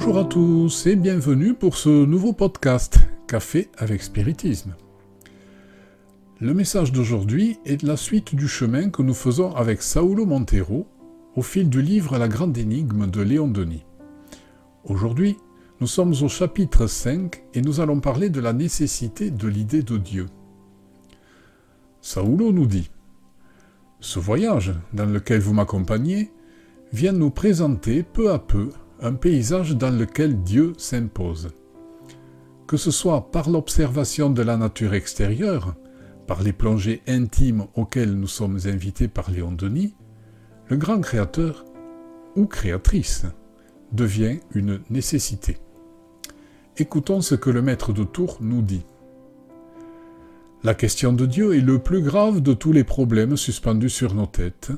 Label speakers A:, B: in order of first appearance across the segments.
A: Bonjour à tous et bienvenue pour ce nouveau podcast Café avec Spiritisme. Le message d'aujourd'hui est la suite du chemin que nous faisons avec Saulo Montero au fil du livre La grande énigme de Léon Denis. Aujourd'hui, nous sommes au chapitre 5 et nous allons parler de la nécessité de l'idée de Dieu. Saulo nous dit Ce voyage dans lequel vous m'accompagnez vient nous présenter peu à peu un paysage dans lequel Dieu s'impose. Que ce soit par l'observation de la nature extérieure, par les plongées intimes auxquelles nous sommes invités par Léon Denis, le grand créateur ou créatrice devient une nécessité. Écoutons ce que le maître de Tours nous dit. La question de Dieu est le plus grave de tous les problèmes suspendus sur nos têtes,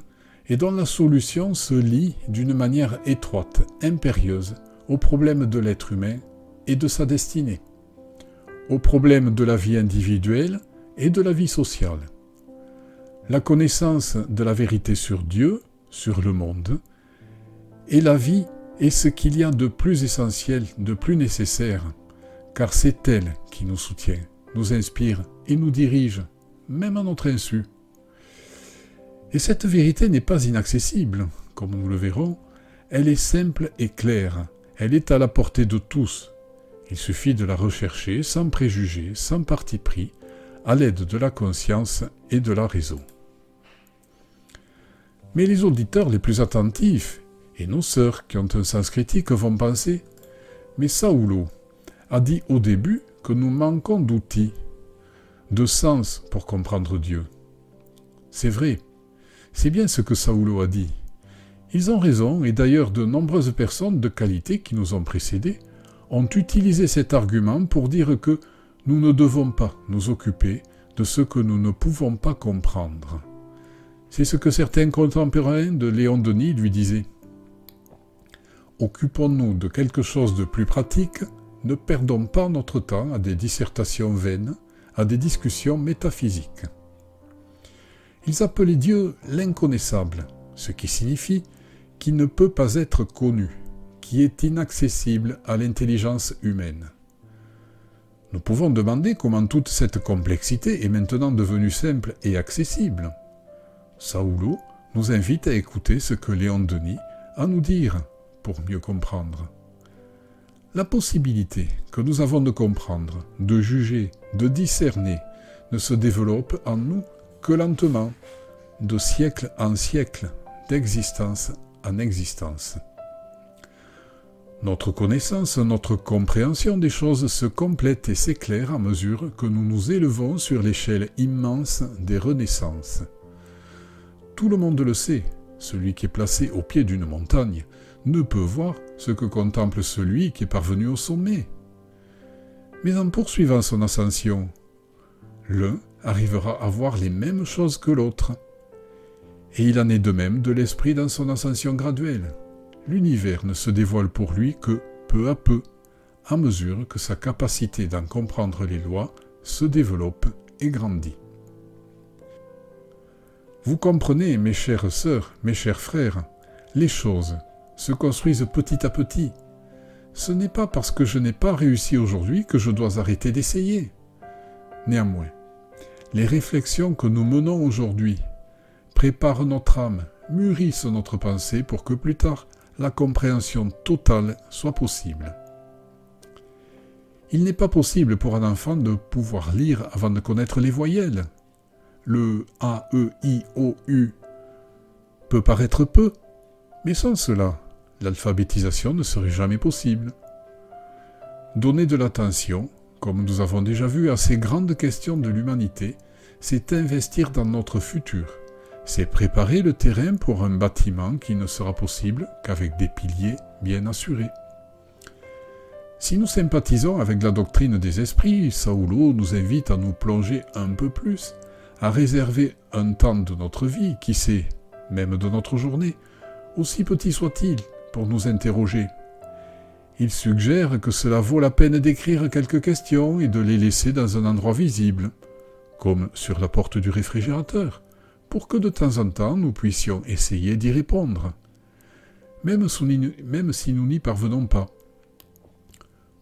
A: et dont la solution se lie d'une manière étroite, impérieuse, au problème de l'être humain et de sa destinée, au problème de la vie individuelle et de la vie sociale. La connaissance de la vérité sur Dieu, sur le monde, et la vie est ce qu'il y a de plus essentiel, de plus nécessaire, car c'est elle qui nous soutient, nous inspire et nous dirige, même à notre insu. Et cette vérité n'est pas inaccessible, comme nous le verrons, elle est simple et claire, elle est à la portée de tous. Il suffit de la rechercher sans préjugés, sans parti pris, à l'aide de la conscience et de la raison. Mais les auditeurs les plus attentifs, et nos sœurs qui ont un sens critique, vont penser Mais Saoulo a dit au début que nous manquons d'outils, de sens pour comprendre Dieu. C'est vrai, c'est bien ce que Saulo a dit. Ils ont raison, et d'ailleurs de nombreuses personnes de qualité qui nous ont précédés ont utilisé cet argument pour dire que nous ne devons pas nous occuper de ce que nous ne pouvons pas comprendre. C'est ce que certains contemporains de Léon Denis lui disaient. Occupons-nous de quelque chose de plus pratique, ne perdons pas notre temps à des dissertations vaines, à des discussions métaphysiques. Ils appelaient Dieu l'inconnaissable, ce qui signifie qu'il ne peut pas être connu, qui est inaccessible à l'intelligence humaine. Nous pouvons demander comment toute cette complexité est maintenant devenue simple et accessible. Saulo nous invite à écouter ce que Léon Denis a à nous dire pour mieux comprendre. La possibilité que nous avons de comprendre, de juger, de discerner, ne se développe en nous que lentement, de siècle en siècle, d'existence en existence. Notre connaissance, notre compréhension des choses se complète et s'éclaire à mesure que nous nous élevons sur l'échelle immense des renaissances. Tout le monde le sait, celui qui est placé au pied d'une montagne ne peut voir ce que contemple celui qui est parvenu au sommet. Mais en poursuivant son ascension, l'un arrivera à voir les mêmes choses que l'autre. Et il en est de même de l'esprit dans son ascension graduelle. L'univers ne se dévoile pour lui que peu à peu, à mesure que sa capacité d'en comprendre les lois se développe et grandit. Vous comprenez, mes chères sœurs, mes chers frères, les choses se construisent petit à petit. Ce n'est pas parce que je n'ai pas réussi aujourd'hui que je dois arrêter d'essayer. Néanmoins, les réflexions que nous menons aujourd'hui préparent notre âme, mûrissent notre pensée pour que plus tard la compréhension totale soit possible. Il n'est pas possible pour un enfant de pouvoir lire avant de connaître les voyelles. Le A, E, I, O, U peut paraître peu, mais sans cela, l'alphabétisation ne serait jamais possible. Donner de l'attention, comme nous avons déjà vu, à ces grandes questions de l'humanité, c'est investir dans notre futur. C'est préparer le terrain pour un bâtiment qui ne sera possible qu'avec des piliers bien assurés. Si nous sympathisons avec la doctrine des esprits, Saulo nous invite à nous plonger un peu plus, à réserver un temps de notre vie, qui sait, même de notre journée, aussi petit soit-il, pour nous interroger il suggère que cela vaut la peine d'écrire quelques questions et de les laisser dans un endroit visible, comme sur la porte du réfrigérateur, pour que de temps en temps nous puissions essayer d'y répondre. Même si nous n'y parvenons pas,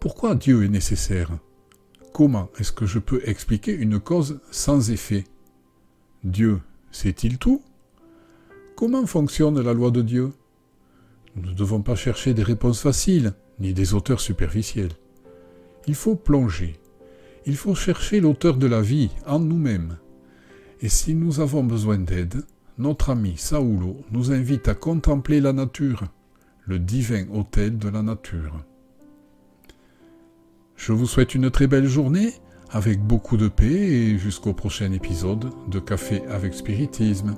A: Pourquoi Dieu est nécessaire? Comment est-ce que je peux expliquer une cause sans effet? Dieu sait-il tout? Comment fonctionne la loi de Dieu? Nous ne devons pas chercher des réponses faciles, ni des auteurs superficiels. Il faut plonger. Il faut chercher l'auteur de la vie en nous-mêmes. Et si nous avons besoin d'aide, notre ami Saulo nous invite à contempler la nature, le divin hôtel de la nature. Je vous souhaite une très belle journée, avec beaucoup de paix et jusqu'au prochain épisode de Café avec Spiritisme.